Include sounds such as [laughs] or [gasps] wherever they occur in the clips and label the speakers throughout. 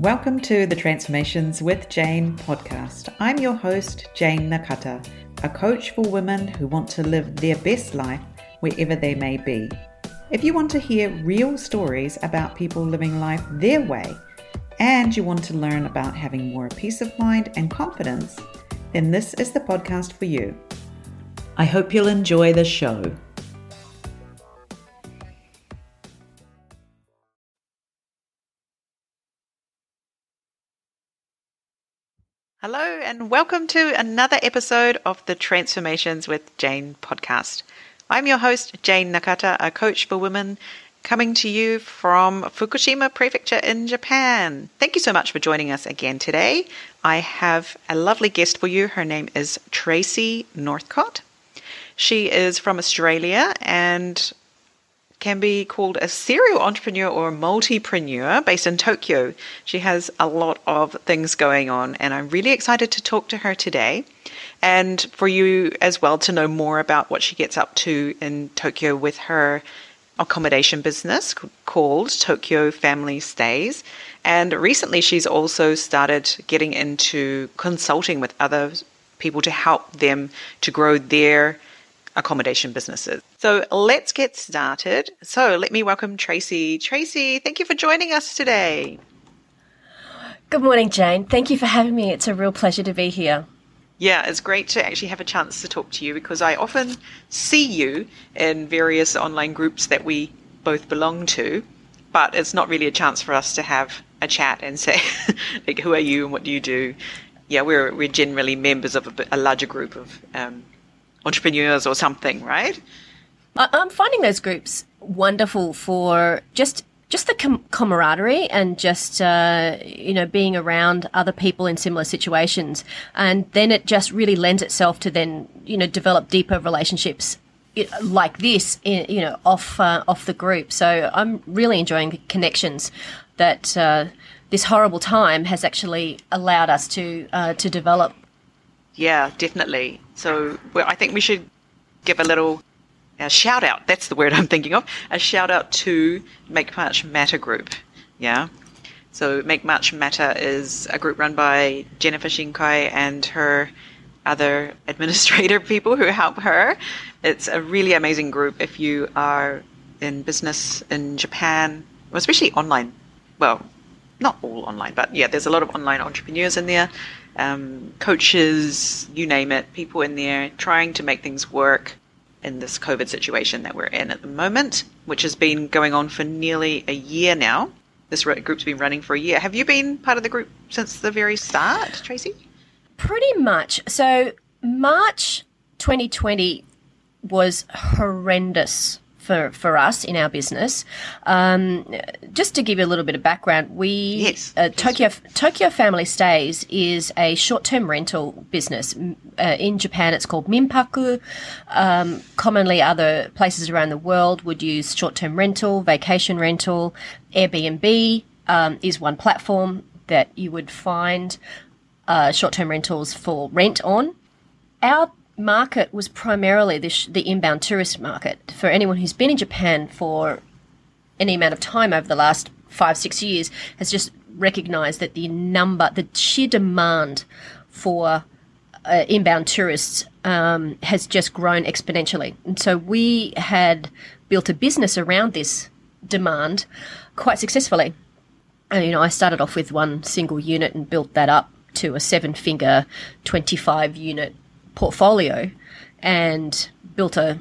Speaker 1: Welcome to the Transformations with Jane podcast. I'm your host, Jane Nakata, a coach for women who want to live their best life wherever they may be. If you want to hear real stories about people living life their way, and you want to learn about having more peace of mind and confidence, then this is the podcast for you. I hope you'll enjoy the show. Hello, and welcome to another episode of the Transformations with Jane podcast. I'm your host, Jane Nakata, a coach for women, coming to you from Fukushima Prefecture in Japan. Thank you so much for joining us again today. I have a lovely guest for you. Her name is Tracy Northcott. She is from Australia and can be called a serial entrepreneur or a multipreneur based in Tokyo. She has a lot of things going on, and I'm really excited to talk to her today and for you as well to know more about what she gets up to in Tokyo with her accommodation business called Tokyo Family Stays. And recently, she's also started getting into consulting with other people to help them to grow their accommodation businesses. So let's get started. So let me welcome Tracy. Tracy, thank you for joining us today.
Speaker 2: Good morning, Jane. Thank you for having me. It's a real pleasure to be here.
Speaker 1: Yeah, it's great to actually have a chance to talk to you because I often see you in various online groups that we both belong to, but it's not really a chance for us to have a chat and say, [laughs] like, who are you and what do you do? Yeah, we're we're generally members of a, a larger group of um, entrepreneurs or something, right?
Speaker 2: I'm finding those groups wonderful for just just the com- camaraderie and just uh, you know being around other people in similar situations, and then it just really lends itself to then you know develop deeper relationships like this, in, you know, off uh, off the group. So I'm really enjoying the connections that uh, this horrible time has actually allowed us to uh, to develop.
Speaker 1: Yeah, definitely. So well, I think we should give a little a shout out. That's the word I'm thinking of. A shout out to Make Much Matter group. Yeah. So Make Much Matter is a group run by Jennifer Shinkai and her other [laughs] administrator people who help her. It's a really amazing group if you are in business in Japan, especially online. Well, not all online, but yeah, there's a lot of online entrepreneurs in there, um, coaches, you name it, people in there trying to make things work in this COVID situation that we're in at the moment, which has been going on for nearly a year now. This group's been running for a year. Have you been part of the group since the very start, Tracy?
Speaker 2: Pretty much. So, March 2020 was horrendous for, for us in our business. Um, just to give you a little bit of background, we
Speaker 1: yes,
Speaker 2: uh, Tokyo Tokyo Family Stays is a short term rental business uh, in Japan. It's called Minpaku. Um, commonly, other places around the world would use short term rental, vacation rental. Airbnb um, is one platform that you would find uh, short term rentals for rent on. Our market was primarily the, the inbound tourist market. For anyone who's been in Japan for any amount of time over the last five, six years, has just recognized that the number, the sheer demand for uh, inbound tourists um, has just grown exponentially. And so we had built a business around this demand quite successfully. And, you know, I started off with one single unit and built that up to a seven figure, 25 unit portfolio and built a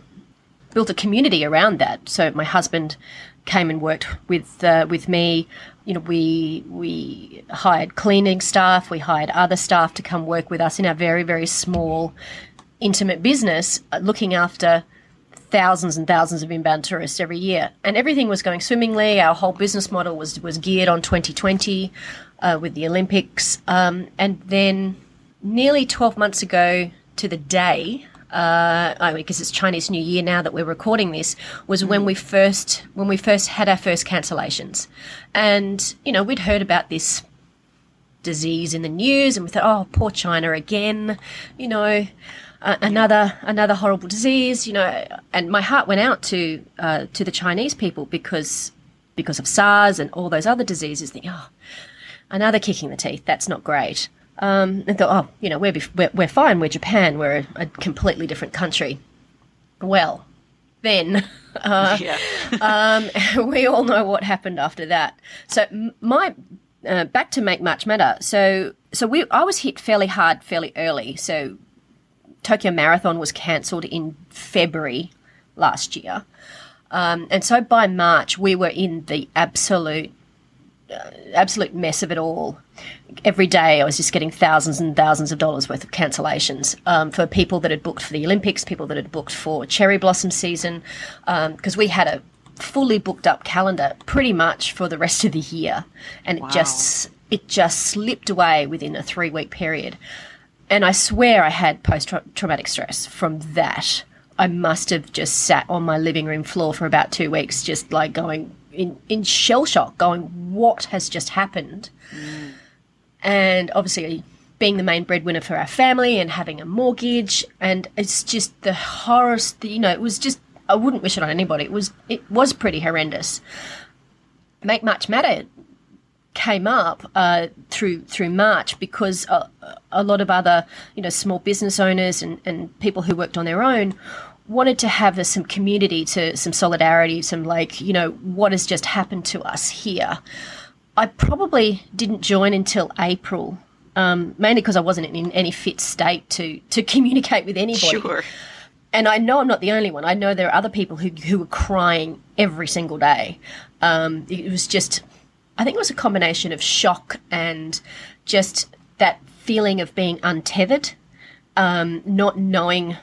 Speaker 2: built a community around that. So my husband came and worked with uh, with me. You know, we we hired cleaning staff, we hired other staff to come work with us in our very very small, intimate business, uh, looking after thousands and thousands of inbound tourists every year, and everything was going swimmingly. Our whole business model was was geared on 2020 uh, with the Olympics, um, and then nearly 12 months ago to the day, uh, I mean, because it's Chinese New Year now that we're recording this, was mm. when we first when we first had our first cancellations, and you know we'd heard about this disease in the news, and we thought, oh, poor China again, you know. Uh, another another horrible disease, you know, and my heart went out to uh, to the Chinese people because because of SARS and all those other diseases. Thinking, oh, Another kicking the teeth. That's not great. Um, and thought, oh, you know, we're, we're, we're fine. We're Japan. We're a, a completely different country. Well, then [laughs] uh,
Speaker 1: Yeah. [laughs]
Speaker 2: um, [laughs] we all know what happened after that. So my uh, back to make much matter. So so we I was hit fairly hard fairly early. So Tokyo Marathon was cancelled in February last year, um, and so by March we were in the absolute absolute mess of it all. Every day I was just getting thousands and thousands of dollars worth of cancellations um, for people that had booked for the Olympics, people that had booked for cherry blossom season, because we had a fully booked up calendar pretty much for the rest of the year, and
Speaker 1: Wow.
Speaker 2: it just it just slipped away within a three week period. And I swear I had post traumatic stress from that. I must have just sat on my living room floor for about two weeks, just like going in, in shell shock, going, what has just happened? And obviously, being the main breadwinner for our family and having a mortgage, and it's just the horror, you know, it was just, I wouldn't wish it on anybody. It was, it was pretty horrendous. Make Much Matter came up uh, through through March because a lot of other you know small business owners and, and people who worked on their own wanted to have some community to some solidarity some like you know what has just happened to us here I probably didn't join until April um, mainly because I wasn't in any fit state to to [laughs] communicate with anybody
Speaker 1: Sure.
Speaker 2: and I know I'm not the only one. I know there are other people who who were crying every single day. Um, it was just, I think it was a combination of shock and just that feeling of being untethered, um, not knowing.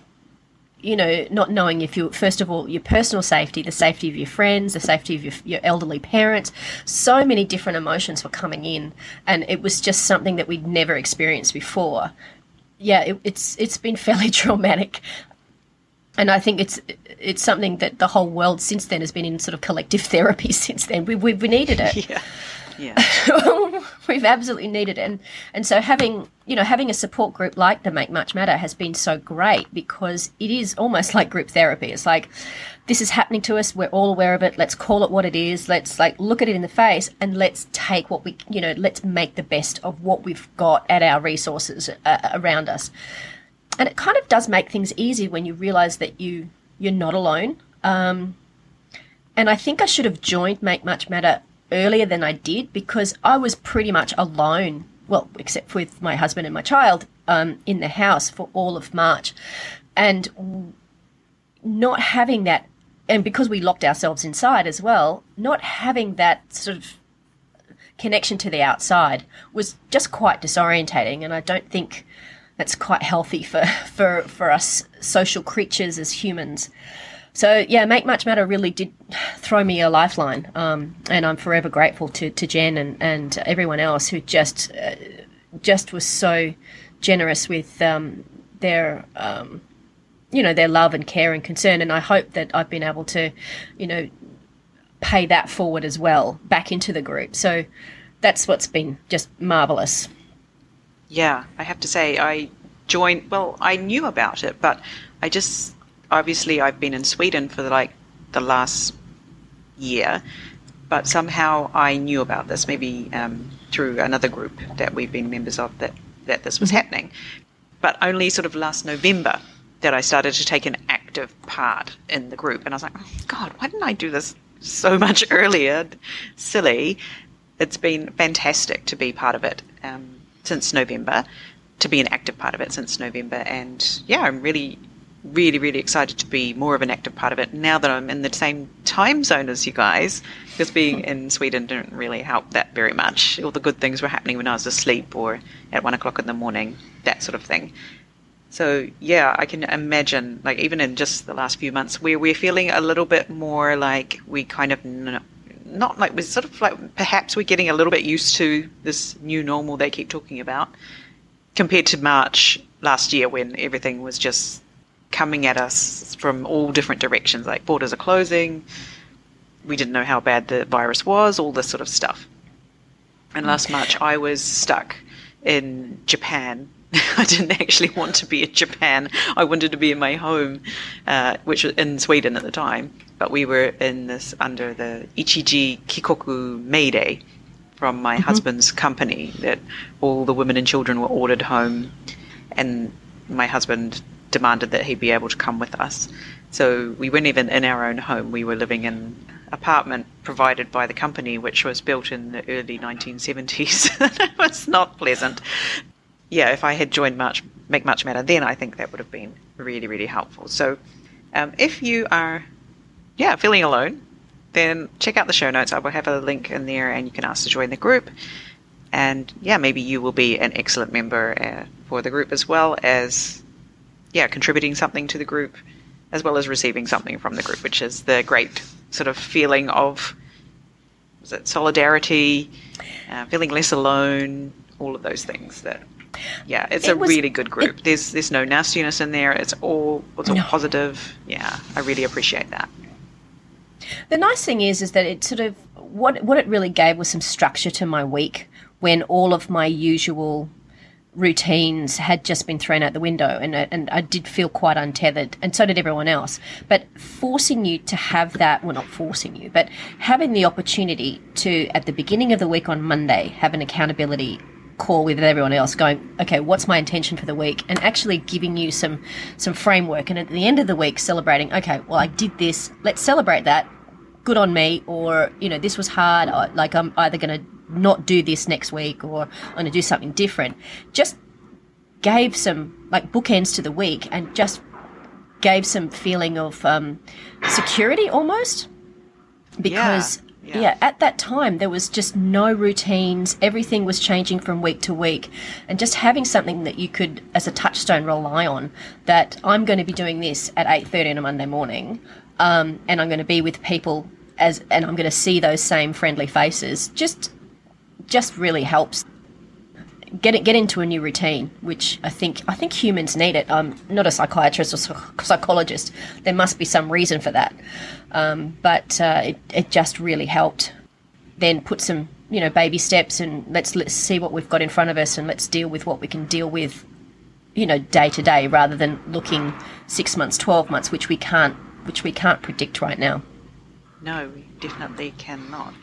Speaker 2: You know, not knowing if you, first of all, your personal safety, the safety of your friends, the safety of your, your elderly parents, so many different emotions were coming in, and it was just something that we'd never experienced before. Yeah, it, it's it's been [laughs] fairly traumatic and I think it's it's something that the whole world since then has been in sort of collective [laughs] therapy since then. We we, we needed it. [laughs]
Speaker 1: Yeah. Yeah. [laughs]
Speaker 2: We've absolutely needed it, and and so having you know having a support group like the Make Much Matter has been so great because it is almost like group therapy. It's like this is happening to us. We're all aware of it. Let's call it what it is. Let's like look at it in the face and let's take what we you know let's make the best of what we've got at our resources uh, around us and it kind of does make things easy when you realize that you you're not alone um, and i think i should have joined make much matter earlier than i did because i was pretty much alone well except with my husband and my child um, in the house for all of march and not having that and because we locked ourselves inside as well not having that sort of connection to the outside was just quite disorientating and i don't think that's quite healthy for, [laughs] for, for us social creatures as humans. So yeah, Make Much Matter really did throw me a lifeline, um, and I'm forever grateful to, to Jen and, and everyone else who just uh, just was so generous with um, their um, you know their love and care and concern, and I hope that I've been able to you know pay that forward as well back into the group. So that's what's been just marvelous.
Speaker 1: Yeah, I have to say, I joined. Well, I knew about it, but I just obviously I've been in Sweden for like the last year, but somehow I knew about this maybe um, through another group that we've been members of that that this was happening, but only sort of last November that I started to take an active part in the group, and I was like, oh, God, why didn't I do this so much [laughs] earlier? Silly. It's been fantastic to be part of it. Um, since November, to be an active part of it since November. And yeah, I'm really, really, really excited to be more of an active part of it now that I'm in the same time zone as you guys, because being in Sweden didn't really help that very much. All the good things were happening when I was asleep or at one o'clock in the morning, that sort of thing. So yeah, I can imagine, like even in just the last few months, where we're feeling a little bit more like we kind of n- not like we're sort of like perhaps we're getting a little bit used to this new normal they keep talking about compared to March last year when everything was just coming at us from all different directions like borders are closing we didn't know how bad the virus was all this sort of stuff. And last March I was stuck in Japan. [laughs] I didn't actually want to be in Japan. I wanted to be in my home, uh, which was in Sweden at the time. But we were in this under the Ichiji Kikoku Meirei from my husband's company that all the women and children were ordered home, and my husband demanded that he be able to come with us. So we weren't even in our own home. We were living in an apartment provided by the company, which was built in the early 1970s. it [laughs] was not pleasant. Yeah, if I had joined March, Make Much Matter then, I think that would have been really, really helpful. So um, if you are, yeah, feeling alone, then check out the show notes. I will have a link in there and you can ask to join the group. And yeah, maybe you will be an excellent member uh, for the group as well as, yeah, contributing something to the group as well as receiving something from the group, which is the great sort of feeling of was it solidarity, uh, feeling less alone, all of those things that yeah, it's it a was, really good group. It, there's there's no nastiness in there. It's all it's all no. positive. Yeah, I really appreciate that.
Speaker 2: The nice thing is, is that it sort of what what it really gave was some structure to my week when all of my usual routines had just been thrown out the window and, uh, and I did feel quite untethered and so did everyone else. But forcing you to have that well not forcing you but having the opportunity to at the beginning of the week on Monday have an accountability call with everyone else going okay what's my intention for the week? and actually giving you some some framework. And at the end of the week celebrating okay well i did this. Let's celebrate that. Good on me or you know this was hard. Like i'm either going to not do this next week or i'm going to do something different just gave some like bookends to the week and just gave some feeling of um, security almost because yeah. Yeah. yeah. at that time there was just no routines. Everything was changing from week to week, and just having something that you could, as a touchstone, rely on. That I'm going to be doing this at eight thirty on a Monday morning, um, and I'm going to be with people as, and I'm going to see those same friendly faces. Just, just really helps get it, get into a new routine, which I think I think humans need it. I'm not a psychiatrist or psychologist. There must be some reason for that, um, but uh, it it just really helped. Then put some you know baby steps and let's let's see what we've got in front of us and let's deal with what we can deal with, you know, day to day rather than looking six months, twelve months, which we can't which we can't predict right now.
Speaker 1: No, we definitely cannot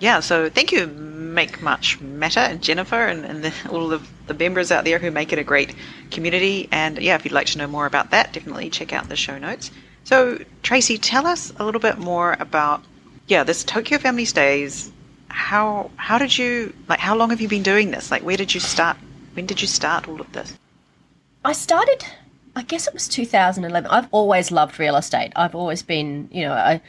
Speaker 1: yeah, so thank you, Make Much Matter, and Jennifer, and, and the, [laughs] all of the members out there who make it a great community. And yeah, if you'd like to know more about that, definitely check out the show notes. So, Tracy, tell us a little bit more about yeah this Tokyo Family Stays. How how did you like? How long have you been doing this? Like, where did you start? When did you start all of this?
Speaker 2: I started I guess it was 2011. I've always loved real estate. I've always been, you know, I,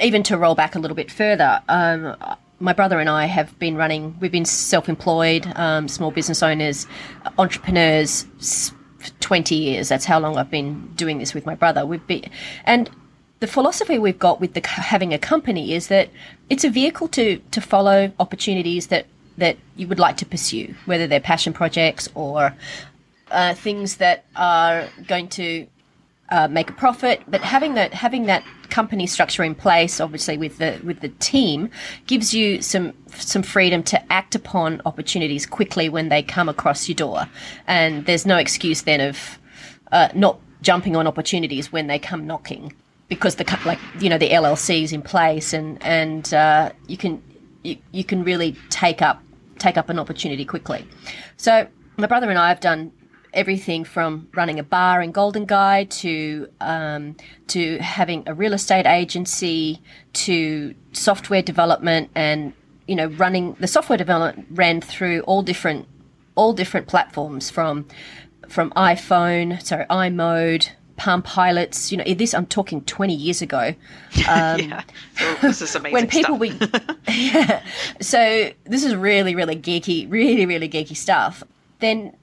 Speaker 2: even to roll back a little bit further, um, my brother and I have been running, we've been self employed, um, small business owners, entrepreneurs for 20 years. That's how long I've been doing this with my brother. We've been, and the philosophy we've got with the, having a company is that it's a vehicle to, to follow opportunities that, that you would like to pursue, whether they're passion projects or uh, things that are going to uh, make a profit. But having that having that company structure in place, obviously with the with the team, gives you some some freedom to act upon opportunities quickly when they come across your door, and there's no excuse then of uh, not jumping on opportunities when they come knocking because the like you know the LLC is in place and and uh, you can you, you can really take up take up an opportunity quickly. So my brother and I have done everything from running a bar in Golden Gai to um, to having a real estate agency to software development and you know running the software development ran through all different all different platforms from from iPhone, sorry, iMode, Palm Pilots. You know, this I'm talking 20 years ago. [laughs]
Speaker 1: Um, yeah, this is amazing.
Speaker 2: when people we, yeah, [laughs] [laughs] so this is really, really geeky, really, really geeky stuff. Then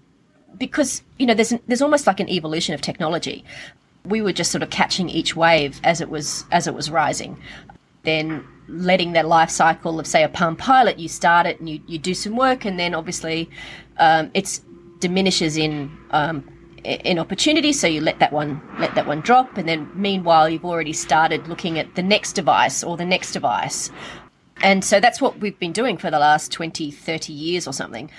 Speaker 2: because you know there's there's almost like an evolution of technology. We were just sort of catching each wave as it was as it was rising. Then letting that life cycle of say a Palm Pilot, you start it and you, you do some work, and then obviously um, it's diminishes in um, in opportunity. So you let that one let that one drop, and then meanwhile you've already started looking at the next device or the next device. And so that's what we've been doing for the last 20, 30 years or something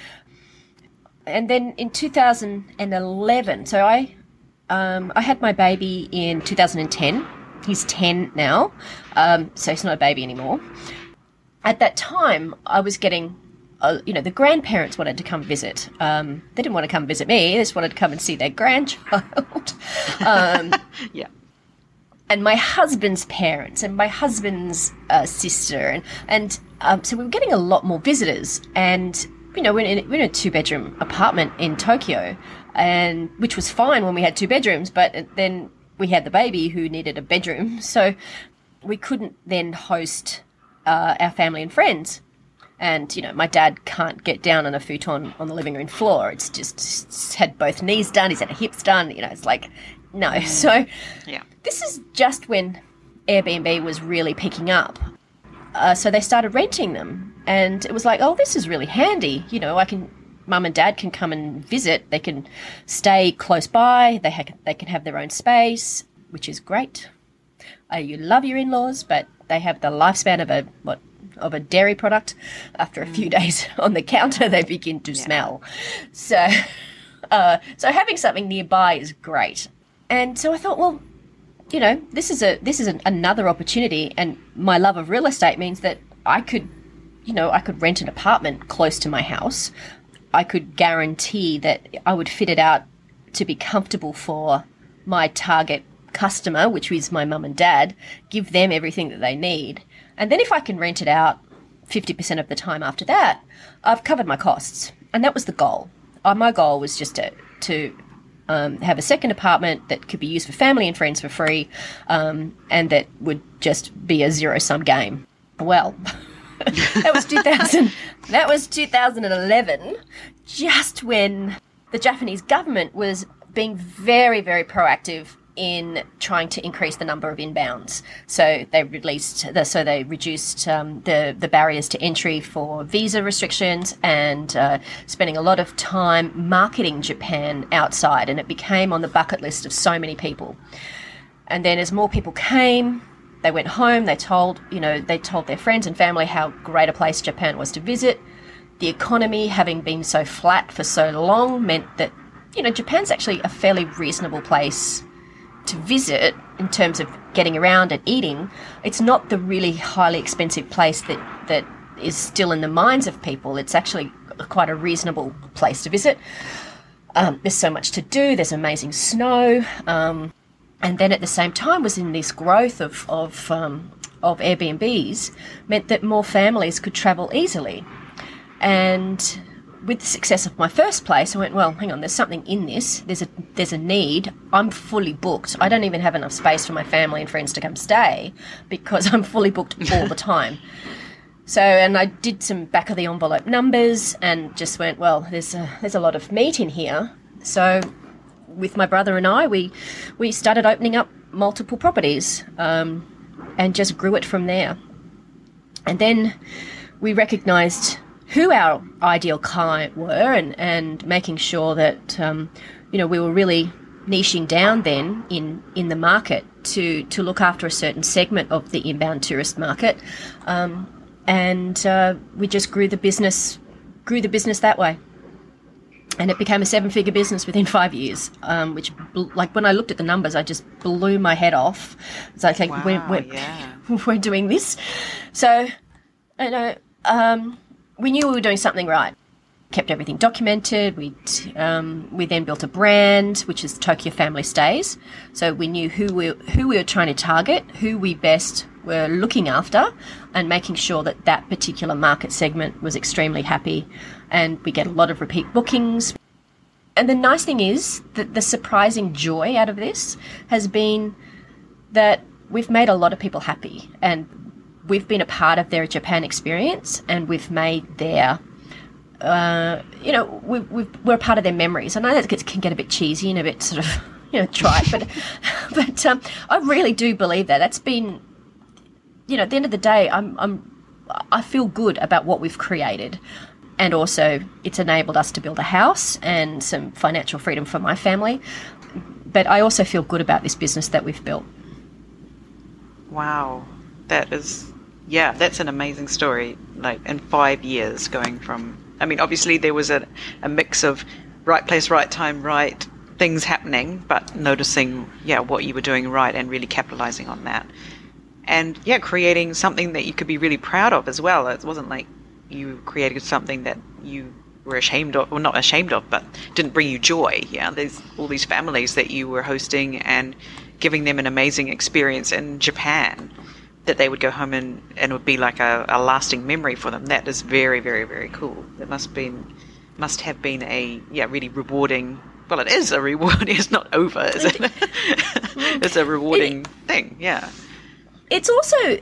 Speaker 2: and then in 2011, so I um, I had my baby in 2010. He's 10 now, um, so he's not a baby anymore. at that time, I was getting, uh, you know, the grandparents wanted to come visit. Um, they didn't want to come visit me; they just wanted to come and see their grandchild. [laughs] um, [laughs]
Speaker 1: Yeah.
Speaker 2: and my husband's parents and my husband's uh, sister and and um, so we were getting a lot more visitors and you know we're in, we're in a two bedroom apartment in Tokyo and which was fine when we had two bedrooms but then we had the baby who needed a bedroom [laughs] so we couldn't then host uh, our family and friends. And you know my dad can't get down on a futon on the living room floor. It's just it's had both knees done he's had hips done you know it's like no. [laughs] So
Speaker 1: Yeah.
Speaker 2: this is just when Airbnb was really picking up. Uh, so they started renting them, and it was like, oh, this is really handy. You know, I can, mum and dad can come and visit. They can stay close by. They ha- they can have their own space, which is great. Uh, you love your in-laws, but they have the lifespan of a what of a dairy product. After a few days [laughs] on the counter, they begin to smell. So, [laughs] uh, so having something nearby is great. And so I thought, well, you know, this is a this is an, another opportunity, and my love of real estate means that I could, you know, I could rent an apartment close to my house. I could guarantee that I would fit it out to be comfortable for my target customer, which is my mum and dad, give them everything that they need. And then if I can rent it out 50% of the time after that, I've covered my costs. And that was the goal. Uh, my goal was just to, to um, have a second apartment that could be used for family and friends for free um, and that would just be a zero sum game. Well, [laughs] that was 2000 that was 2011 just when the Japanese government was being very very proactive in trying to increase the number of inbounds. So they released the, so they reduced um, the the barriers to entry for visa restrictions and uh, spending a lot of time marketing Japan outside, and it became on the bucket list of so many people. And then as more people came, they went home. They told you know they told their friends and family how great a place Japan was to visit. The economy, having been so flat for so long, meant that you know Japan's actually a fairly reasonable place to visit in terms of getting around and eating. It's not the really highly expensive place that that is still in the minds of people. It's actually quite a reasonable place to visit. Um, there's so much to do. There's amazing snow. Um, and then at the same time was in this growth of of um, of Airbnbs meant that more families could travel easily. And with the success of my first place, I went, well, hang on, there's something in this. There's a there's a need. I'm fully booked. I don't even have enough space for my family and friends to come stay because [laughs] I'm fully booked all the time. So, and I did some back of the envelope numbers and just went, well, there's a, there's a lot of meat in here. So, with my brother and I, we we started opening up multiple properties um, and just grew it from there. And then we recognised who our ideal client were and, and making sure that um, you know we were really niching down then in, in the market to, to look after a certain segment of the inbound tourist market. Um, and uh, we just grew the business grew the business that way and it became a seven figure business within [laughs] five years um, which like when i looked at the numbers i just blew my head off. It's like, like
Speaker 1: Wow,
Speaker 2: we're, we're,
Speaker 1: yeah. [laughs]
Speaker 2: we're doing this. So you know um, we knew we were doing something right. Kept everything documented. We um, we then built a brand which is tokyo family stays. So we knew who we who we were trying to target who we best were looking after and making sure that that particular market segment was extremely happy and we get a lot of repeat bookings and the nice thing is that the surprising joy out of this has been that we've made a lot of people happy and we've been a part of their Japan experience and we've made their uh, you know, we, we, we're a part of their memories. I know that gets, can get a bit cheesy and a bit sort of, [laughs] you know, trite, but, [laughs] but um, I really do believe that. That's been, you know, at the end of the day, I'm, I'm, I feel good about what we've created. And also, it's enabled us to build a house and some financial freedom for my family. But I also feel good about this business that we've built.
Speaker 1: Wow, that is, yeah, that's an amazing story. Like in five years, going from, I mean, obviously there was a, a mix of right place, right time, right things happening, but noticing, yeah, what you were doing right and really capitalizing on that. and yeah, creating something that you could be really proud of as well. It wasn't like you created something that you were ashamed of, or not ashamed of, but didn't bring you joy. Yeah, there's all these families that you were hosting and giving them an amazing experience in Japan that they would go home and, and it would be like a, a lasting memory for them. That is very, very, very cool. It must been must have been a yeah really rewarding. Well, it is a reward. [laughs] It's not over, is it? [laughs] it's a rewarding
Speaker 2: It-
Speaker 1: thing. Yeah.
Speaker 2: it's also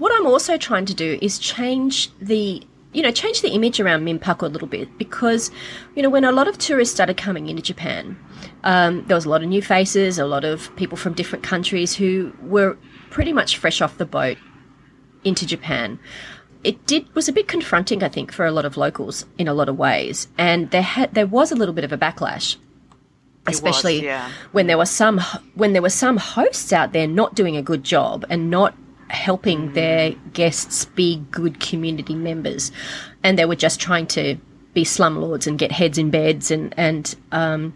Speaker 2: what I'm also trying to do is change the you know change the image around Minpaku a little bit because you know when a lot of tourists started coming into Japan, um, there was a lot of new faces, a lot of people from different countries who were pretty much fresh off the boat into Japan. It did was a bit confronting, I think, for a lot of locals in a lot of ways, and there had there was a little bit of a backlash
Speaker 1: was,
Speaker 2: especially
Speaker 1: yeah.
Speaker 2: when there were some when there were some hosts out there not doing a good job and not helping their guests be good community members, and they were just trying to be slumlords and get heads in beds and and um,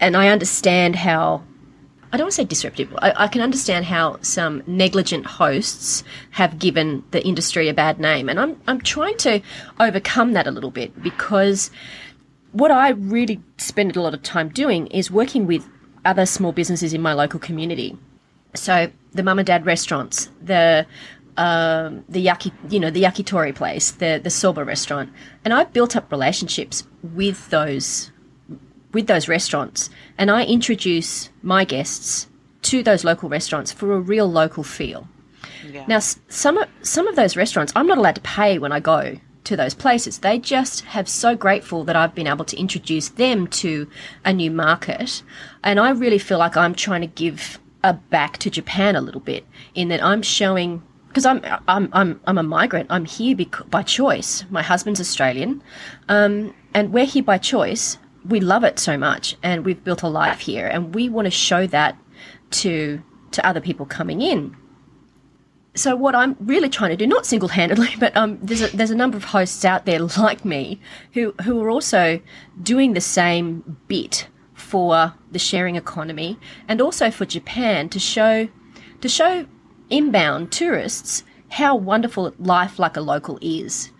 Speaker 2: and I understand how. I don't want to say disruptive. I, I can understand how some negligent hosts have given the industry a bad name, and I'm I'm trying to overcome that a little bit because what I really spend a lot of time doing is working with other small businesses in my local community. So the mum and dad restaurants, the um, the yaki, you know, the yakitori place, the the soba restaurant, and I've built up relationships with those with those restaurants, and I introduce my guests to those local restaurants for a real local feel.
Speaker 1: Yeah.
Speaker 2: Now, some of, some of those restaurants, I'm not allowed to pay when I go to those places. They just have so grateful that I've been able to introduce them to a new market, and I really feel like I'm trying to give back to Japan a little bit in that I'm showing because I'm I'm I'm I'm a migrant. I'm here by choice. My husband's Australian, um, and we're here by choice. We love it so much, and we've built a life here, and we want to show that to to other people coming in so what I'm really trying to do, not single-handedly, [laughs] but um, there's a, there's a number of hosts out there like me who who are also doing the same bit for the sharing economy and also for Japan to show to show inbound tourists how wonderful life like a local is.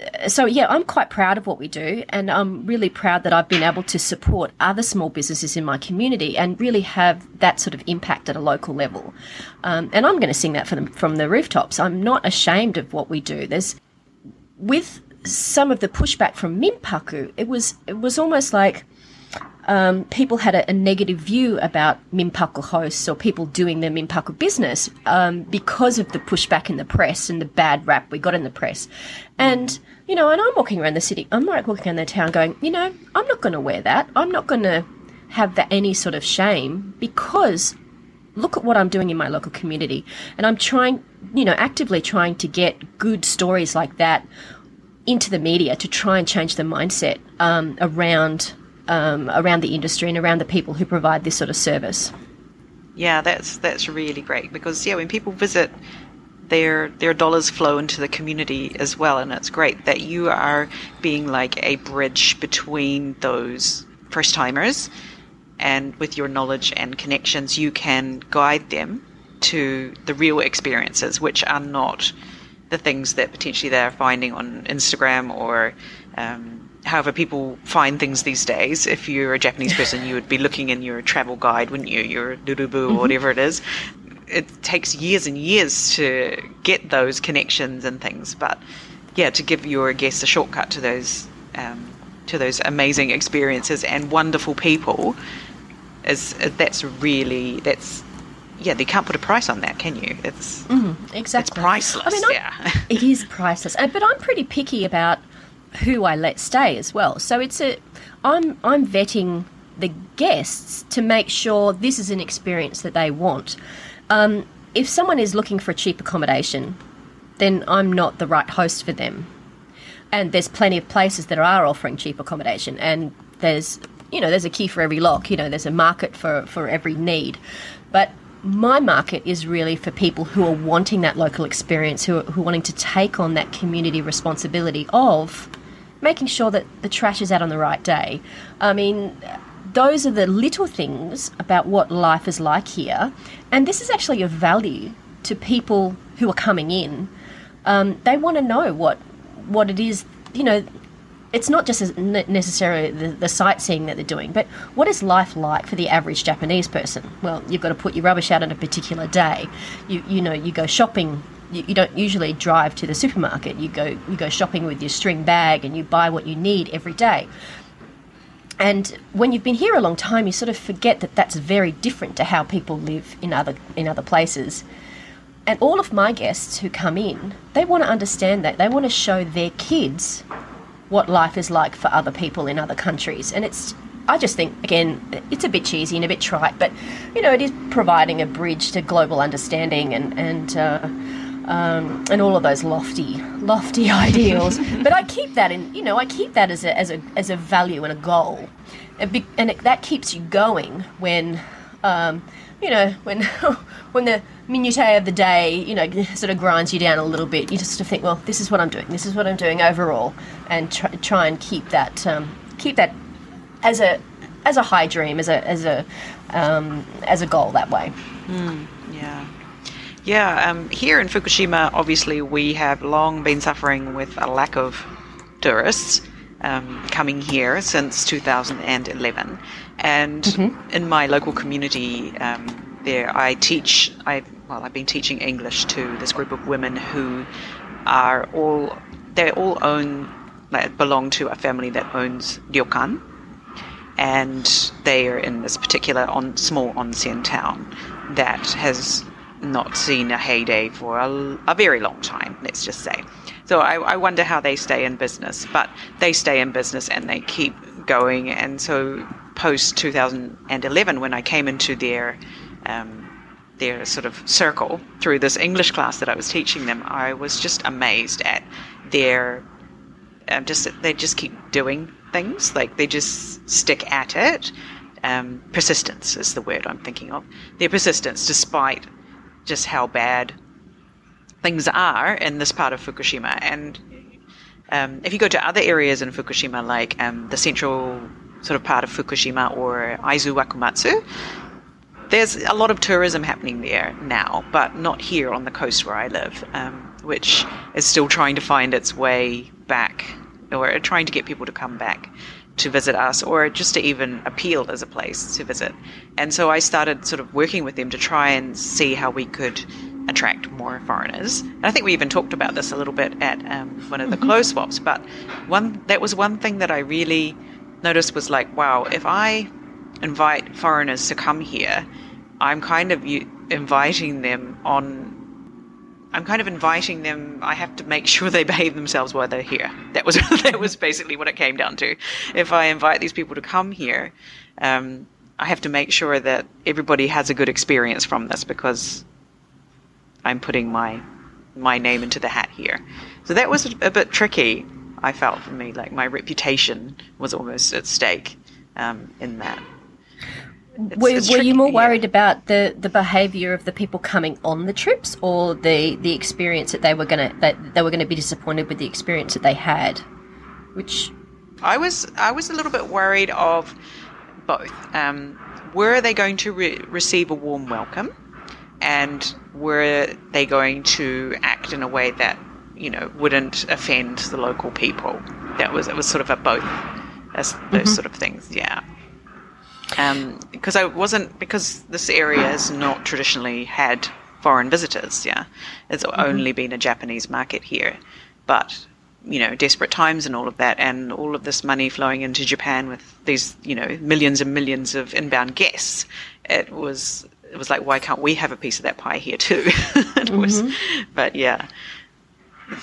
Speaker 2: Uh, So yeah, I'm quite proud of what we do, and I'm really proud that I've been able to support other small businesses in my community and really have that sort of impact at a local level. Um, and I'm going to sing that for them from the rooftops. I'm not ashamed of what we do. There's with some of the pushback from Minpaku, it was it was almost like um, people had a, a negative view about Minpaku hosts or people doing the Minpaku business um, because of the pushback in the press and the bad rap we got in the press. And, you know, and I'm walking around the city, I'm like walking around the town going, you know, I'm not going to wear that. I'm not going to have that any sort of shame because look at what I'm doing in my local community. And I'm trying, you know, actively trying to get good stories like that into the media to try and change the mindset um, around um, around the industry and around the people who provide this sort of service.
Speaker 1: Yeah, that's that's really great because yeah, when people visit, their their dollars flow into the community as well, and it's great that you are being like a bridge between those first timers, and with your knowledge and connections, you can guide them to the real experiences, which are not the things that potentially they're finding on Instagram or. Um, however people find things these days. If you're a Japanese [laughs] person, you would be looking in your travel guide, wouldn't you? Your Rurubu or whatever it is. It takes years and years to get those connections and things, but yeah, to give your guests a shortcut to those um, to those amazing experiences and wonderful people is that's really that's yeah, they can't put a price on that, can you? It's
Speaker 2: Exactly.
Speaker 1: it's priceless.
Speaker 2: I mean, I'm-
Speaker 1: yeah. [laughs]
Speaker 2: it is priceless. Uh, But I'm pretty picky about who I let stay as well. So it's a, I'm I'm vetting the guests to make sure this is an experience that they want. Um, if someone is looking for a cheap accommodation, then I'm not the right host for them. And there's plenty of places that are offering cheap accommodation, and there's you know there's a key for every lock. You know there's a market for for every need, but my market is really for people who are wanting that local experience, who are, who are wanting to take on that community responsibility of making sure that the trash is out on the right day. I mean, those are the little things about what life is like here, and this is actually a value to people who are coming in, um, they want to know what what it is. You know, it's not just necessarily the, the sightseeing that they're doing, but what is life like for the average Japanese person? Well, you've got to put your rubbish out on a particular day. You you know you go shopping. You, you don't usually drive to the supermarket. You go you go shopping with your string bag and you buy what you need every day. And when you've been here a long time, you sort of forget that that's very different to how people live in other in other places. And all of my guests who come in, they want to understand that. They want to show their kids what life is like for other people in other countries. And it's I just think again, it's a bit cheesy and a bit trite, but you know, it is providing a bridge to global understanding and and uh, um, and all of those lofty, lofty [laughs] ideals. but I keep that in, you know, I keep that as a as a as a value and a goal, and, be, and it, that keeps you going when, um, you know, when [laughs] when the minutiae of the day, you know, sort of grinds you down a little bit. You just sort of think, well, this is what I'm doing. This is what I'm doing overall, and try, try and keep that um, keep that as a as a high dream, as a as a um, as a goal that way.
Speaker 1: Mm, yeah. Yeah, um, here in Fukushima, obviously, we have long been suffering with a lack of tourists um, coming here since 2011. And mm-hmm. in my local community, um, there I teach. I well, I've been teaching English to this group of women who are all they all own like, belong to a family that owns ryokan, and they are in this particular on small onsen town that has not seen a heyday for a, a very long time, let's just say. So I, I, wonder how they stay in business, but they stay in business and they keep going. And so post 2011, when I came into their um, their sort of circle through this English class that I was teaching them, I was just amazed at their um, just they just keep doing things like they just stick at it. Um, persistence is the word I'm thinking of. Their persistence, despite just how bad things are in this part of Fukushima. And um, if you go to other areas in Fukushima, like um, the central sort of part of Fukushima or Aizu Wakamatsu, there's a lot of tourism happening there now, but not here on the coast where I live, um, which is still trying to find its way back or trying to get people to come back to visit us or just to even appeal as a place to visit. And so I started sort of working with them to try and see how we could attract more foreigners. And I think we even talked about this a little bit at um, one of the mm-hmm. clothes swaps. But one that was one thing that I really noticed was like, wow, if I invite foreigners to come here, I'm kind of inviting them on I'm kind of inviting them. I have to make [laughs] sure they behave themselves while they're here. That was [laughs] that was basically what it came down to. If I invite these people to come here, um, I have to make sure that everybody has a good experience from this because I'm putting my my name into the hat here. So that was a, a bit tricky. I felt for me, like my reputation was almost at stake um, in that.
Speaker 2: Were, were you more worried yeah. about the, the behaviour of the people coming on the trips, or the, the experience that they were gonna that they were gonna be disappointed with the experience that they had? Which
Speaker 1: I was I was a little bit worried of both. Um, were they going to re- receive a warm welcome, and were they going to act in a way that you know wouldn't offend the local people? That was it was sort of a both, as those mm-hmm. sort of things. Yeah because um, I wasn't because this area has not traditionally had foreign visitors. Yeah, it's mm-hmm. only been a Japanese market here, but you know, desperate times and all of that, and all of this money flowing into Japan with these you know millions and millions of inbound guests. It was it was like, why can't we have a piece of that pie here too? [laughs] it mm-hmm. was, but yeah,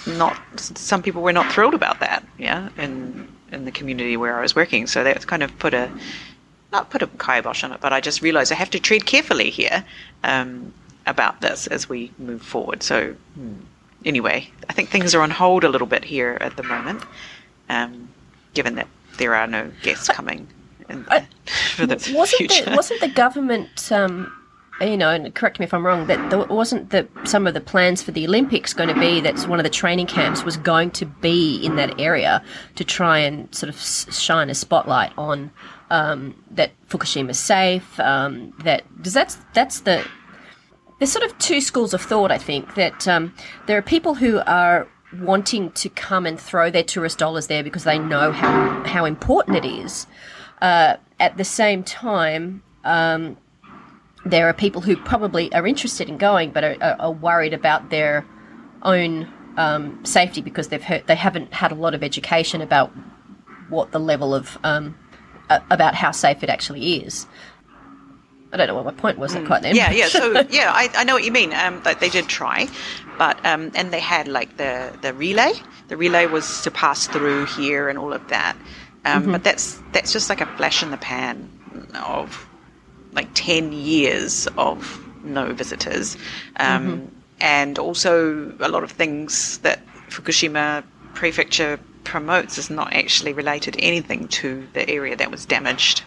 Speaker 1: not some people were not thrilled about that. Yeah, in in the community where I was working, so that kind of put a not put a kibosh on it, but I just realised I have to tread carefully here um, about this as we move forward. So, hmm. anyway, I think things are on hold a little bit here at the moment, um, given that there are no guests coming in, I, for the
Speaker 2: wasn't
Speaker 1: future.
Speaker 2: The, wasn't the government? Um, you know, and correct me if I'm wrong, but there wasn't the some of the plans for the Olympics going to be that one of the training camps was going to be in that area to try and sort of shine a spotlight on um, that Fukushima is safe. Um, that does that's that's the there's sort of two schools of thought. I think that um, there are people who are wanting to come and throw their tourist dollars there because they know how how important it is. Uh, at the same time, um, there are people who probably are interested in going but are, are worried about their own um, safety because they've heard, they haven't had a lot of education about what the level of um, about how safe it actually is. I don't know what my point was mm. quite then.
Speaker 1: Yeah, yeah. So yeah, I, I know what you mean. Um, like they did try, but um, and they had like the the relay. The relay was to pass through here and all of that. Um, mm-hmm. But that's that's just like a flash in the pan of like ten years of no visitors, um, mm-hmm. and also a lot of things that Fukushima Prefecture promotes is not actually related anything to the area that was damaged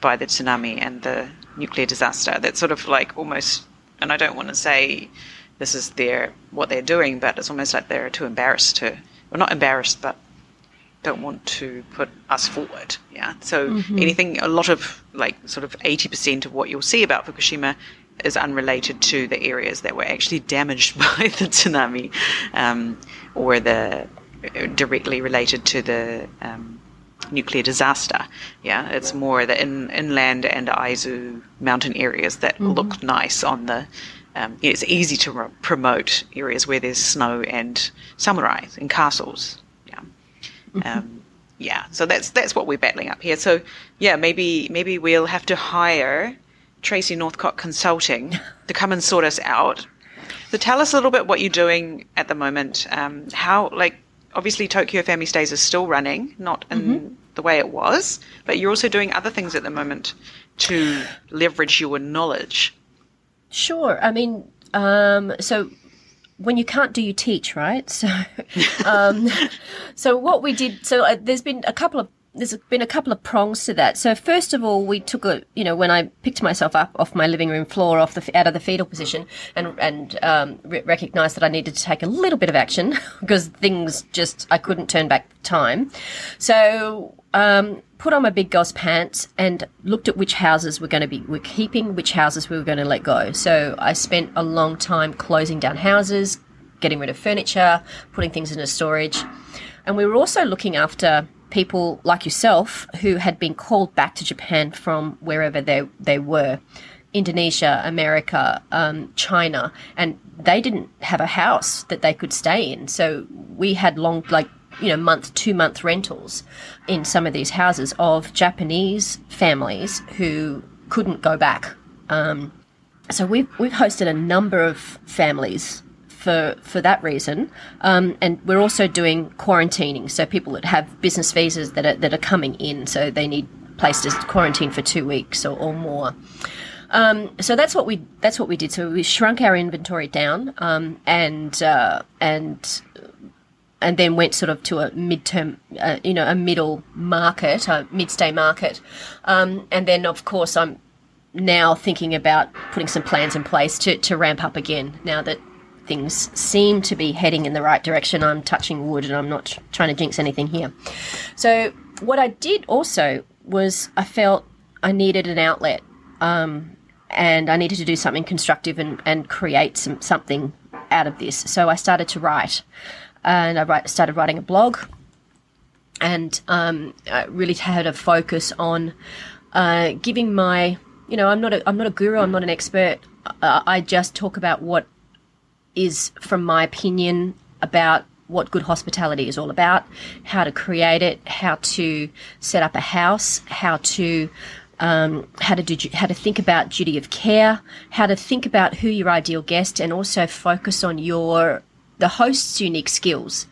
Speaker 1: by the tsunami and the nuclear disaster. That's sort of like almost, and I don't want to say this is their what they're doing, but it's almost like they're too embarrassed to, well, not embarrassed, but don't want to put us forward. Yeah. So mm-hmm. anything, a lot of like sort of eighty percent of what you'll see about Fukushima is unrelated to the areas that were actually damaged [laughs] by the tsunami, um, or the directly related to the um, nuclear disaster. Yeah, it's more the in, inland and Aizu mountain areas that mm-hmm. look nice on the. Um, it's easy to re- promote areas where there's snow and samurai and castles. Yeah, mm-hmm. um, yeah. So that's that's what we're battling up here. So yeah, maybe maybe we'll have to hire Tracy Northcott Consulting to come and sort us out. So tell us a little bit what you're doing at the moment. Um, how like obviously Tokyo Family Stays is still running, not in mm-hmm. the way it was, but you're also doing other things at the moment to leverage your knowledge.
Speaker 2: Sure. I mean, um, so when you can't do, you teach, right? [laughs] So, [laughs] um, so what we did, so uh, there's been a couple of there's been a couple of prongs to that. So first of all, we took a, you know, when I picked myself up off my living room floor, off the out of the fetal position, and and um, re- recognized that I needed to take a little bit of action [laughs] because things just I couldn't turn back time. So um, put on my big girl's pants and looked at which houses we're going to be we're keeping, which houses we were going to let go. So I spent a long time closing down houses, getting rid of furniture, putting things into storage, and we were also looking after people like yourself who had been called back to Japan from wherever they, they were. Indonesia, America, um, China, and they didn't have a house that they could stay in. So we had long, like, you know, month, two month rentals in some of these houses of Japanese families who couldn't go back. Um, so we've, we've hosted a number of families for for that reason. Um, and we're also doing quarantining, so people that have business visas that are that are coming in, so they need places to quarantine for two weeks or, or more. Um, so that's what we that's what we did. So we shrunk our inventory down, um, and uh, and and then went sort of to a midterm, uh, you know, a middle market, a mid-stay market, um, and then of course I'm now thinking about putting some plans in place to to ramp up again. Now that things seem to be heading in the right direction. I'm touching wood and I'm not trying to jinx anything here. So, what I did also was I felt I needed an outlet um, and I needed to do something constructive and, and create some, something out of this. So, I started to write and I write, started writing a blog and um, I really had a focus on uh, giving my you know I'm not a, I'm not a guru I'm not an expert uh, I just talk about what is, from my opinion, about what good hospitality is all about, how to create it, how to set up a house, how to um, how to do how to think about duty of care, how to think about who your ideal guest, and also focus on your the host's unique skills,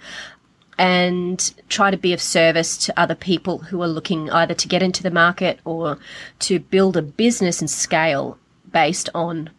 Speaker 2: and try to be of service to other people who are looking either to get into the market or to build a business and scale based on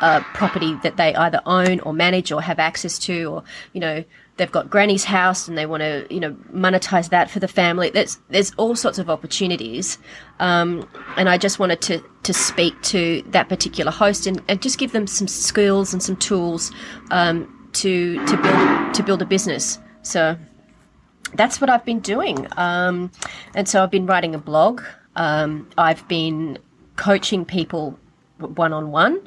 Speaker 2: a property that they either own or manage or have access to, or you know they've got granny's house and they want to you know monetize that for the family. There's there's all sorts of opportunities, um, and I just wanted to to speak to that particular host and, and just give them some skills and some tools um, to to build to build a business. So that's what I've been doing, um, and so I've been writing a blog. Um, I've been coaching people one on one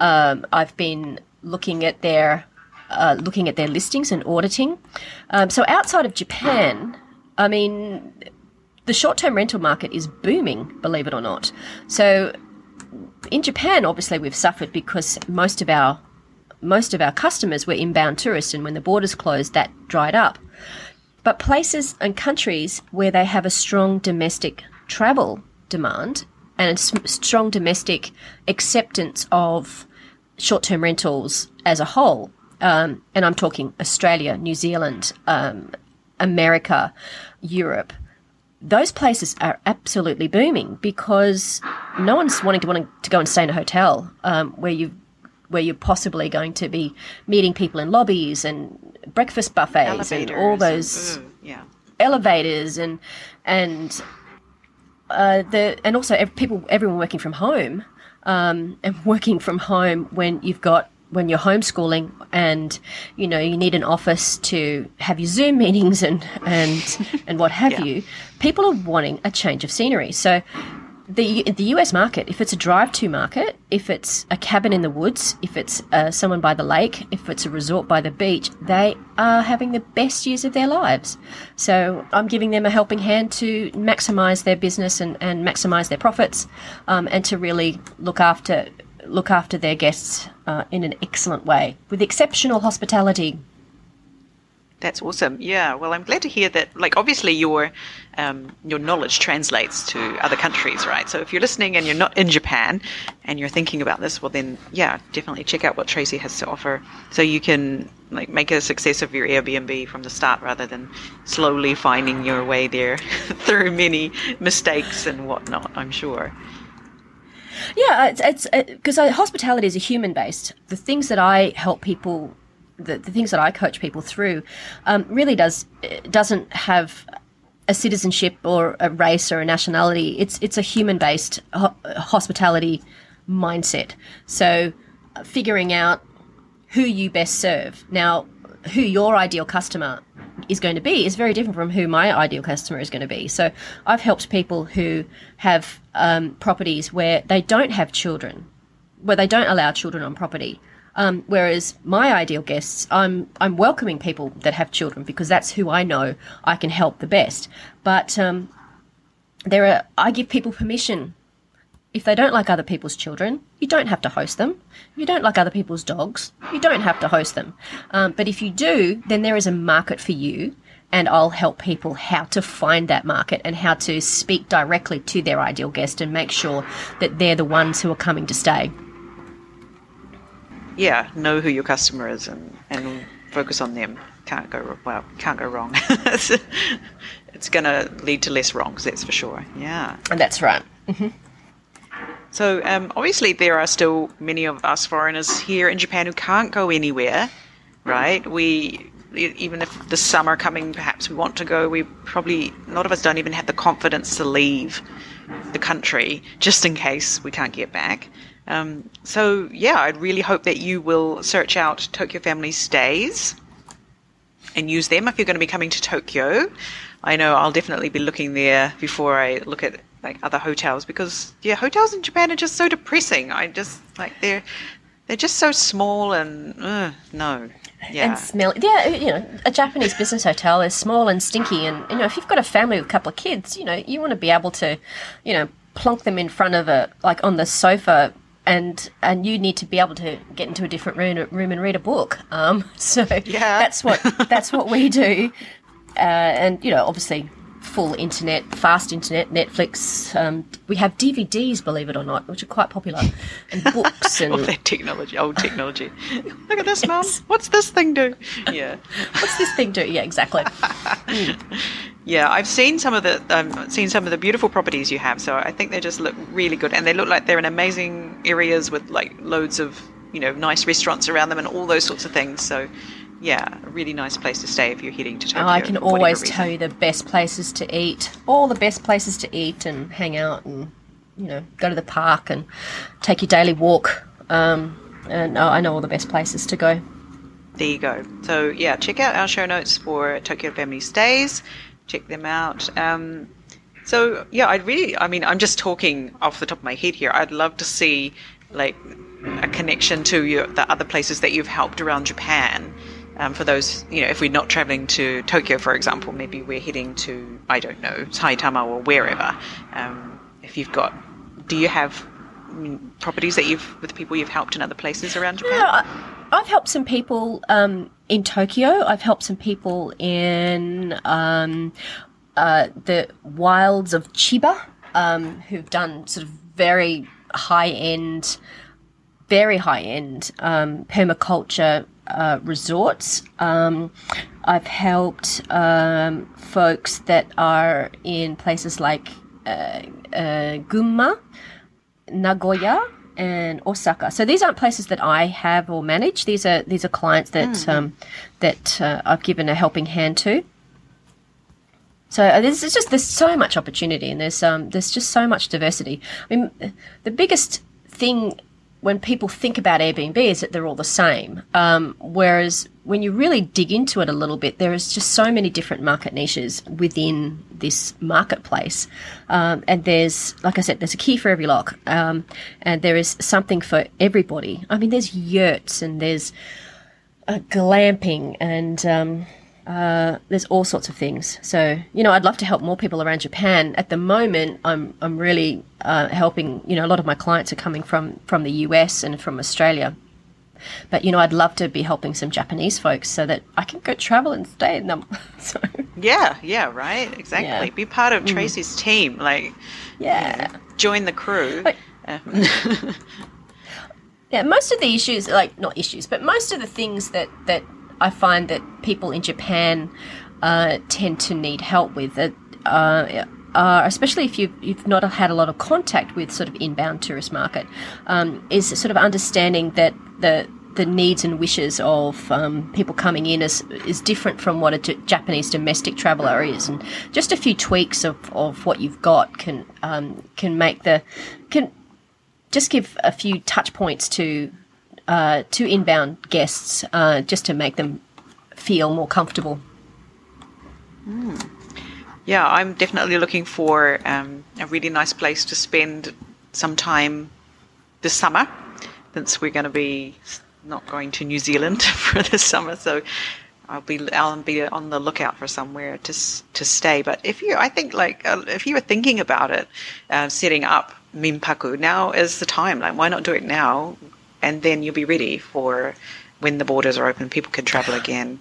Speaker 2: Um, I've been looking at their uh, looking at their listings and auditing. Um, so outside of Japan, I mean, the short-term rental market is booming, believe it or not. So in Japan, obviously, we've suffered because most of our most of our customers were inbound tourists, and when the borders closed, that dried up. But places and countries where they have a strong domestic travel demand and a strong domestic acceptance of short-term rentals as a whole, um, and I'm talking Australia, New Zealand, um, America, Europe, those places are absolutely booming because no one's wanting to want to go and stay in a hotel um, where you where you're possibly going to be meeting people in lobbies and breakfast buffets
Speaker 1: Elevators
Speaker 2: and all those
Speaker 1: and, yeah.
Speaker 2: elevators and and uh, the and also ev- people everyone working from home um, and [laughs] working from home when you've got when you're homeschooling and you know you need an office to have your Zoom [laughs] meetings and and and what have
Speaker 1: Yeah.
Speaker 2: you, people are wanting a change of scenery. So the the US market, if it's a drive-to market, if it's a cabin in the woods, if it's uh, someone by the lake, if it's a resort by the beach, they are having the best years of their lives. So I'm giving them a helping hand to maximize their business and, and maximize their profits, um, and to really look after look after their guests uh, in an excellent way with exceptional hospitality.
Speaker 1: That's awesome. Yeah. Well, I'm glad to hear that. Like, obviously, your um, your knowledge translates to other countries, right? So, if you're listening and you're not in Japan and you're thinking about this, well, then yeah, definitely check out what Tracy has to offer, so you can like make a success of your Airbnb from the start, rather than slowly finding your way there [laughs] through many mistakes and whatnot. I'm sure.
Speaker 2: Yeah, it's it's because uh, hospitality is a human based. The things that I help people, the, the things that I coach people through, um, really does doesn't have a citizenship or a race or a nationality. It's it's a human based ho- hospitality mindset. So, uh, figuring out who you best serve. Now, who your ideal customer is going to be is very different from who my ideal customer is going to be. So I've helped people who have um, properties where they don't have children, where they don't allow children on property. Um, whereas my ideal guests, I'm I'm welcoming people that have children because that's who I know I can help the best. But um, there are I give people permission if they don't like other people's children, you don't have to host them. If you don't like other people's dogs, you don't have to host them. Um, but if you do, then there is a market for you, and I'll help people how to find that market and how to speak directly to their ideal guest and make sure that they're the ones who are coming to stay.
Speaker 1: Yeah, know who your customer is and and focus on them. Can't go well. Can't go wrong. [laughs] it's it's going to lead to less wrongs. That's for sure. Yeah.
Speaker 2: And that's right.
Speaker 1: So um, obviously there are still many of us foreigners here in Japan who can't go anywhere, right? We even if the summer coming, perhaps we want to go. We probably a lot of us don't even have the confidence to leave the country just in case we can't get back. Um, so yeah, I'd really hope that you will search out Tokyo Family Stays and use them if you're going to be coming to Tokyo. I know I'll definitely be looking there before I look at like other hotels because yeah, hotels in Japan are just so depressing. I just like they're they're just so small and uh, no, yeah,
Speaker 2: And smell. Yeah, you know, a Japanese business hotel is small and stinky, and you know, if you've got a family with a couple of kids, you know, you want to be able to, you know, plonk them in front of a like on the sofa. And and you need to be able to get into a different room, room and read a book. Um, [laughs] so
Speaker 1: Yeah.
Speaker 2: that's what that's what we do. Uh, and you know, obviously, full internet, fast internet, Netflix. Um, we have DVDs, believe it or not, which are quite popular, and [laughs] books and
Speaker 1: all that technology, old technology. [laughs] Look at this, mum. What's this thing do? Yeah. [laughs]
Speaker 2: what's this thing do? Yeah, exactly.
Speaker 1: Yeah, I've seen some of the um, seen some of the beautiful properties you have. So I think they just look really good, and they look like they're in amazing areas with like loads of you know nice restaurants around them and all those sorts of things. So yeah, a really nice place to stay if you're heading to Tokyo.
Speaker 2: Oh, I can always tell you the best places to eat, all the best places to eat and hang out and, you know, go to the park and take your daily walk. Um, and I know all the best places to go.
Speaker 1: There you go. So yeah, check out our show notes for Tokyo Family Stays. Check them out. Um, so yeah, I'd really, I mean, I'm just talking off the top of my head here. I'd love to see like a connection to your, the other places that you've helped around Japan. Um, for those, you know, if we're not traveling to Tokyo, for example, maybe we're heading to, I don't know, Saitama or wherever. Um, if you've got, do you have properties that you've, with people you've helped in other places around Japan?
Speaker 2: Yeah, I've helped some people um, in Tokyo. I've helped some people in um, uh, the wilds of Chiba um, who've done sort of very high end, very high end um, permaculture uh, resorts. Um, I've helped um, folks that are in places like uh, uh, Gunma, Nagoya, and Osaka. So these aren't places that I have or manage. These are these are clients that mm. um, that uh, I've given a helping hand to. So uh, there's just there's so much opportunity and there's um there's just so much diversity. I mean, the biggest thing when people think about Airbnb is that they're all the same. Um, whereas when you really dig into it a little bit, there is just so many different market niches within this marketplace. Um, and there's, like I said, there's a key for every lock. Um, and there is something for everybody. I mean, there's yurts and there's uh, glamping and, um, uh, there's all sorts of things. So, you know, I'd love to help more people around Japan. At the moment, I'm I'm really uh, helping. You know, a lot of my clients are coming from from the US and from Australia. But you know, I'd love to be helping some Japanese folks so that I can go travel and stay in them. [laughs] so
Speaker 1: yeah, yeah, right, exactly. Yeah. Be part of mm. Tracy's mm. team, like
Speaker 2: yeah,
Speaker 1: you know, join the crew. But, [laughs]
Speaker 2: yeah, most of the issues, like not issues, but most of the things that that I find that people in Japan uh, tend to need help with it. Uh, uh, especially if you've, you've, not had a lot of contact with sort of inbound tourist market, um, is sort of understanding that the the needs and wishes of um, people coming in is is different from what a J- Japanese domestic traveller is, and just a few tweaks of, of what you've got can um, can make the can just give a few touch points to uh, to inbound guests uh, just to make them feel more comfortable.
Speaker 1: Mm. Yeah, I'm definitely looking for um, a really nice place to spend some time this summer, since we're going to be not going to New Zealand [laughs] for the summer. So I'll be I'll be on the lookout for somewhere to to stay. But if you, I think like uh, if you were thinking about it, uh, setting up Minpaku, now is the time. Like, why not do it now? And then you'll be ready for when the borders are open, people can travel again.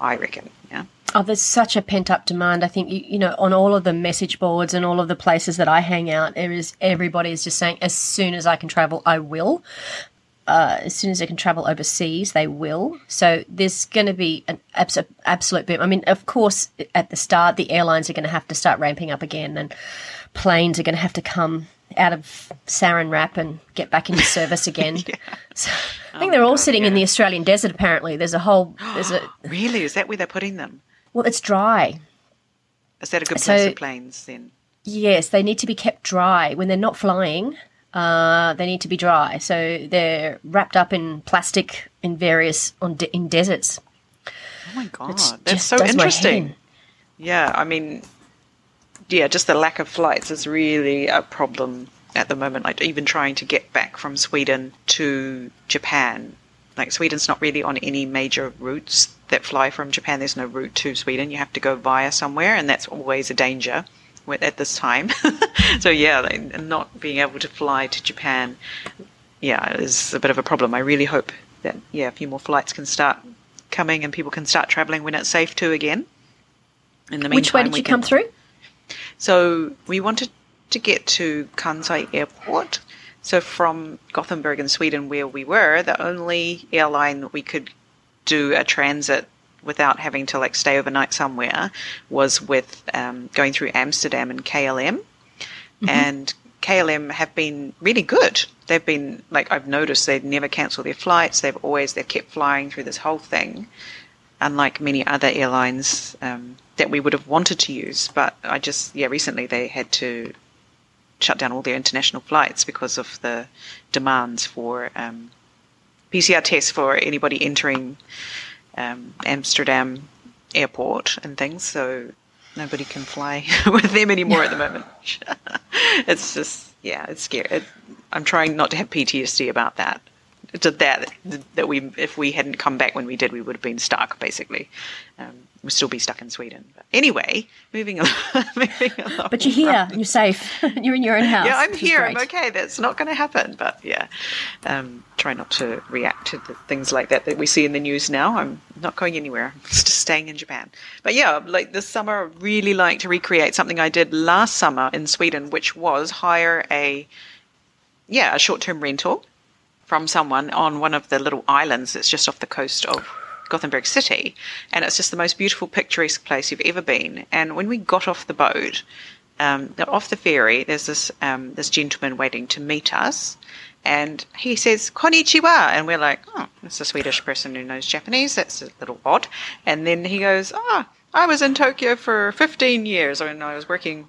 Speaker 1: I reckon. Yeah.
Speaker 2: Oh, there's such a pent up demand. I think you, you know on all of the message boards and all of the places that I hang out, there is everybody is just saying, as soon as I can travel, I will. Uh, as soon as they can travel overseas, they will. So there's going to be an abs- absolute boom. I mean, of course, at the start, the airlines are going to have to start ramping up again, and planes are going to have to come out of saran wrap and get back into service [laughs] again. yeah. so, I think oh they're all God, sitting yeah. in the Australian desert. Apparently, there's a whole. There's a [gasps]
Speaker 1: really is that where they're putting them?
Speaker 2: Well, it's dry.
Speaker 1: Is that a good place so, for planes then?
Speaker 2: Yes, they need to be kept dry when they're not flying. Uh, they need to be dry, so they're wrapped up in plastic in various on de- in deserts.
Speaker 1: Oh my god, it's that's so interesting. Yeah, I mean, yeah, just the lack of flights is really a problem at the moment. Like even trying to get back from Sweden to Japan. Like Sweden's not really on any major routes that fly from Japan. There's no route to Sweden. You have to go via somewhere, and that's always a danger at this time. [laughs] so yeah, not being able to fly to Japan, yeah, is a bit of a problem. I really hope that yeah, a few more flights can start coming and people can start traveling when it's safe to again.
Speaker 2: In the meantime, which way did you can, come through?
Speaker 1: So we wanted to get to Kansai Airport. So from Gothenburg in Sweden, where we were, the only airline that we could do a transit without having to like stay overnight somewhere was with um, going through Amsterdam and KLM. Mm-hmm. And KLM have been really good. They've been like I've noticed they've never cancelled their flights. They've always they've kept flying through this whole thing, unlike many other airlines um, that we would have wanted to use. But I just, yeah, recently they had to shut down all their international flights because of the demands for um, PCR tests for anybody entering um, Amsterdam airport and things. So nobody can fly [laughs] with them anymore at the moment. [laughs] it's just, yeah, it's scary. It, I'm trying not to have PTSD about that. To that that we if we hadn't come back when we did, we would have been stuck basically. Um, we'd still be stuck in Sweden. But anyway, moving along. [laughs] moving along
Speaker 2: But you're here. [laughs] You're safe. [laughs] you're in your own house.
Speaker 1: yeah, I'm here. I'm okay. That's not going to happen. But yeah, um, try not to react to the things like that that we see in the news now. I'm not going anywhere. I'm just staying in Japan. But yeah, like this summer, I really like to recreate something I did last summer in Sweden, which was hire a yeah a short term rental from someone on one of the little islands that's just off the coast of Gothenburg City. And it's just the most beautiful, picturesque place you've ever been. And when we got off the boat, um, off the ferry, there's this um, this gentleman waiting to meet us. And he says, Konnichiwa. And we're like, oh, it's a Swedish person who knows Japanese. That's a little odd. And then he goes, ah, I was in Tokyo for 15 years. And I was working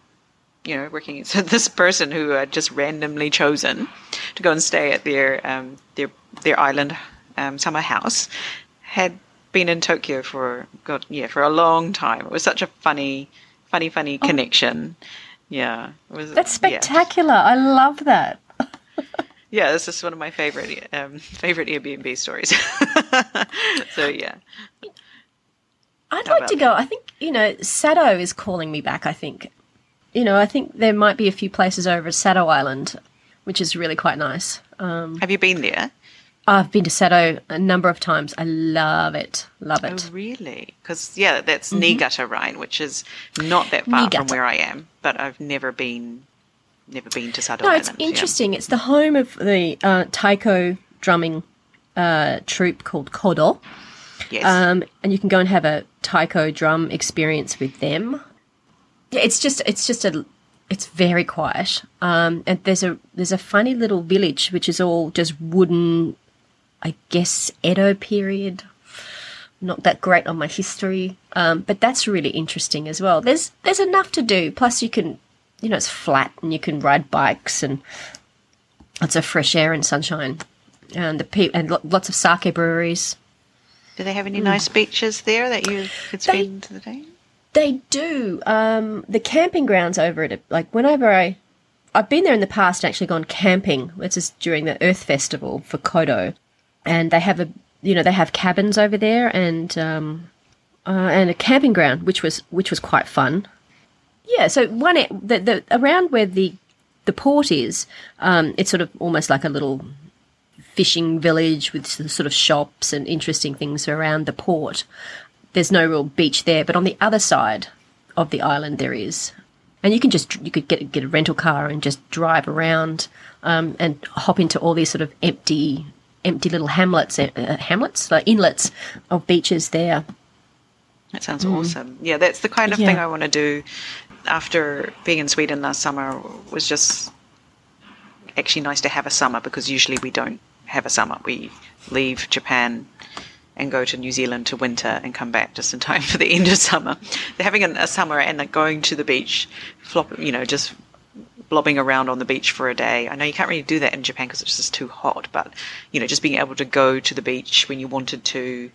Speaker 1: you know, working. So [laughs] this person who had just randomly chosen to go and stay at their um, their their island um, summer house had been in Tokyo for God, yeah, for a long time. It was such a funny, funny, funny connection. Yeah, it was.
Speaker 2: That's
Speaker 1: yeah.
Speaker 2: spectacular. I love that. [laughs]
Speaker 1: Yeah, this is one of my favorite um, favorite Airbnb stories. [laughs] so yeah,
Speaker 2: I'd
Speaker 1: How
Speaker 2: like to go. I think, you know, Sado is calling me back, I think. You know, I think there might be a few places over at Sado Island, which is really quite nice. Um,
Speaker 1: have you been there?
Speaker 2: I've been to Sado a number of times. I love it. Love it.
Speaker 1: Oh, really? Because yeah, that's Niigata, right? Which is not that far from where I am, but I've never been, never been to Sado
Speaker 2: No,
Speaker 1: Island.
Speaker 2: it's
Speaker 1: yeah.
Speaker 2: interesting. It's the home of the uh, taiko drumming uh, troupe called Kodo.
Speaker 1: Yes.
Speaker 2: Um, and you can go and have a taiko drum experience with them. Yeah, it's just it's just a it's very quiet. Um, and there's a there's a funny little village which is all just wooden, I guess Edo period. Not that great on my history, um, but that's really interesting as well. There's there's enough to do. Plus, you can you know it's flat and you can ride bikes and lots of fresh air and sunshine, and the pe- and lo- lots of sake breweries.
Speaker 1: Do they have any nice beaches there that you could spend the day?
Speaker 2: They do. Um, the camping grounds over it, like whenever I, I've been there in the past and actually gone camping. This is during the Earth Festival for Kodo, and they have a, you know, they have cabins over there and um, uh, and a camping ground, which was which was quite fun. Yeah. So one the, the around where the the port is, um, it's sort of almost like a little fishing village with sort of shops and interesting things around the port. There's no real beach there, but on the other side of the island there is, and you can just you could get get a rental car and just drive around um, and hop into all these sort of empty empty little hamlets uh, uh, hamlets like inlets of beaches there.
Speaker 1: That sounds awesome. Yeah, that's the kind of thing I want to do. After being in Sweden last summer, was just actually nice to have a summer because usually we don't have a summer. We leave Japan and go to New Zealand to winter and come back just in time [laughs] for the end of summer. They're having a, a summer and like going to the beach, flop, you know, just blobbing around on the beach for a day. I know you can't really do that in Japan because it's just too hot, but you know, just being able to go to the beach when you wanted to,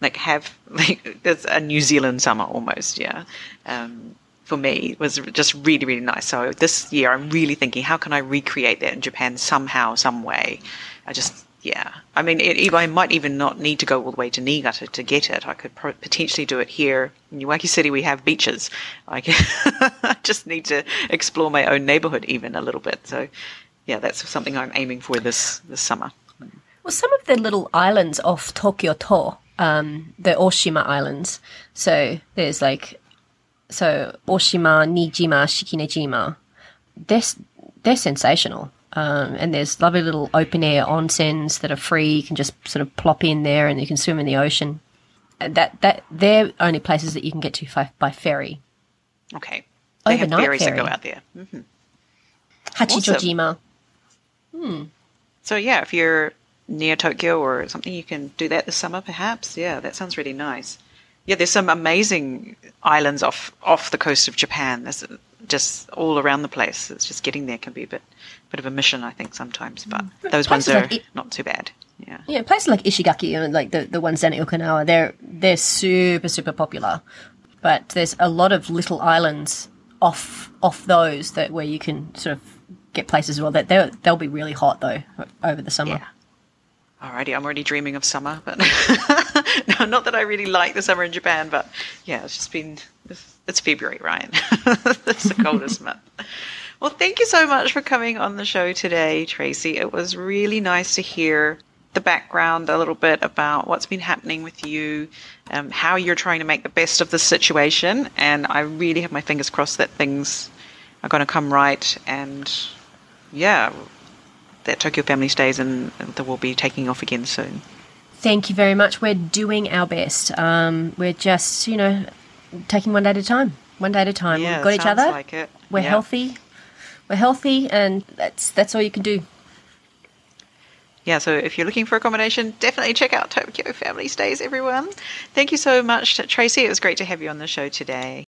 Speaker 1: like have [laughs] like a New Zealand summer almost, yeah. Um, for me was just really really nice. So this year I'm really thinking how can I recreate that in Japan somehow some way. I just yeah. I mean, it, I might even not need to go all the way to Niigata to get it. I could pro- potentially do it here in Iwaki City. We have beaches. I, can [laughs] I just need to explore my own neighborhood even a little bit. So, yeah, that's something I'm aiming for this this summer.
Speaker 2: Well, some of the little islands off Tokyo To, um, the Oshima Islands. So there's like, so Oshima, Niijima, Shikinejima. They're, they're sensational. Um, and there's lovely little open air onsens that are free. You can just sort of plop in there and you can swim in the ocean. And That that they're only places that you can get to by, by ferry.
Speaker 1: Okay, they have
Speaker 2: Overnight
Speaker 1: ferry. that go out there. hmm
Speaker 2: Hachijojima.
Speaker 1: So yeah, if you're near Tokyo or something, you can do that this summer, perhaps. Yeah, that sounds really nice. Yeah, there's some amazing islands off off the coast of Japan. There's just all around the place. It's just getting there can be a bit bit of a mission, I think, sometimes. But mm. those ones are
Speaker 2: like it-
Speaker 1: not too bad. Yeah.
Speaker 2: Yeah, places like Ishigaki and like the, the ones down at Okinawa, they're they're super super popular. But there's a lot of little islands off off those that where you can sort of get places as well. That they'll they'll be really hot though over the summer.
Speaker 1: Yeah. Alrighty, I'm already dreaming of summer, but [laughs] no, not that I really like the summer in Japan, but yeah, it's just been it's February, right? [laughs] it's the coldest [laughs] month. Well, thank you so much for coming on the show today, Tracy. It was really nice to hear the background a little bit about what's been happening with you, um, how you're trying to make the best of the situation, and I really have my fingers crossed that things are going to come right and yeah, that Tokyo Family stays and that we'll be taking off again soon.
Speaker 2: Thank you very much. We're doing our best. Um, we're just, you know, taking one day at a time. One day at a time.
Speaker 1: Yeah,
Speaker 2: We've got each other.
Speaker 1: Like it.
Speaker 2: We're healthy. We're healthy, and that's that's all you can do.
Speaker 1: Yeah, so if you're looking for accommodation, definitely check out Tokyo Family Stays, everyone. Thank you so much, Tracy. It was great to have you on the show today.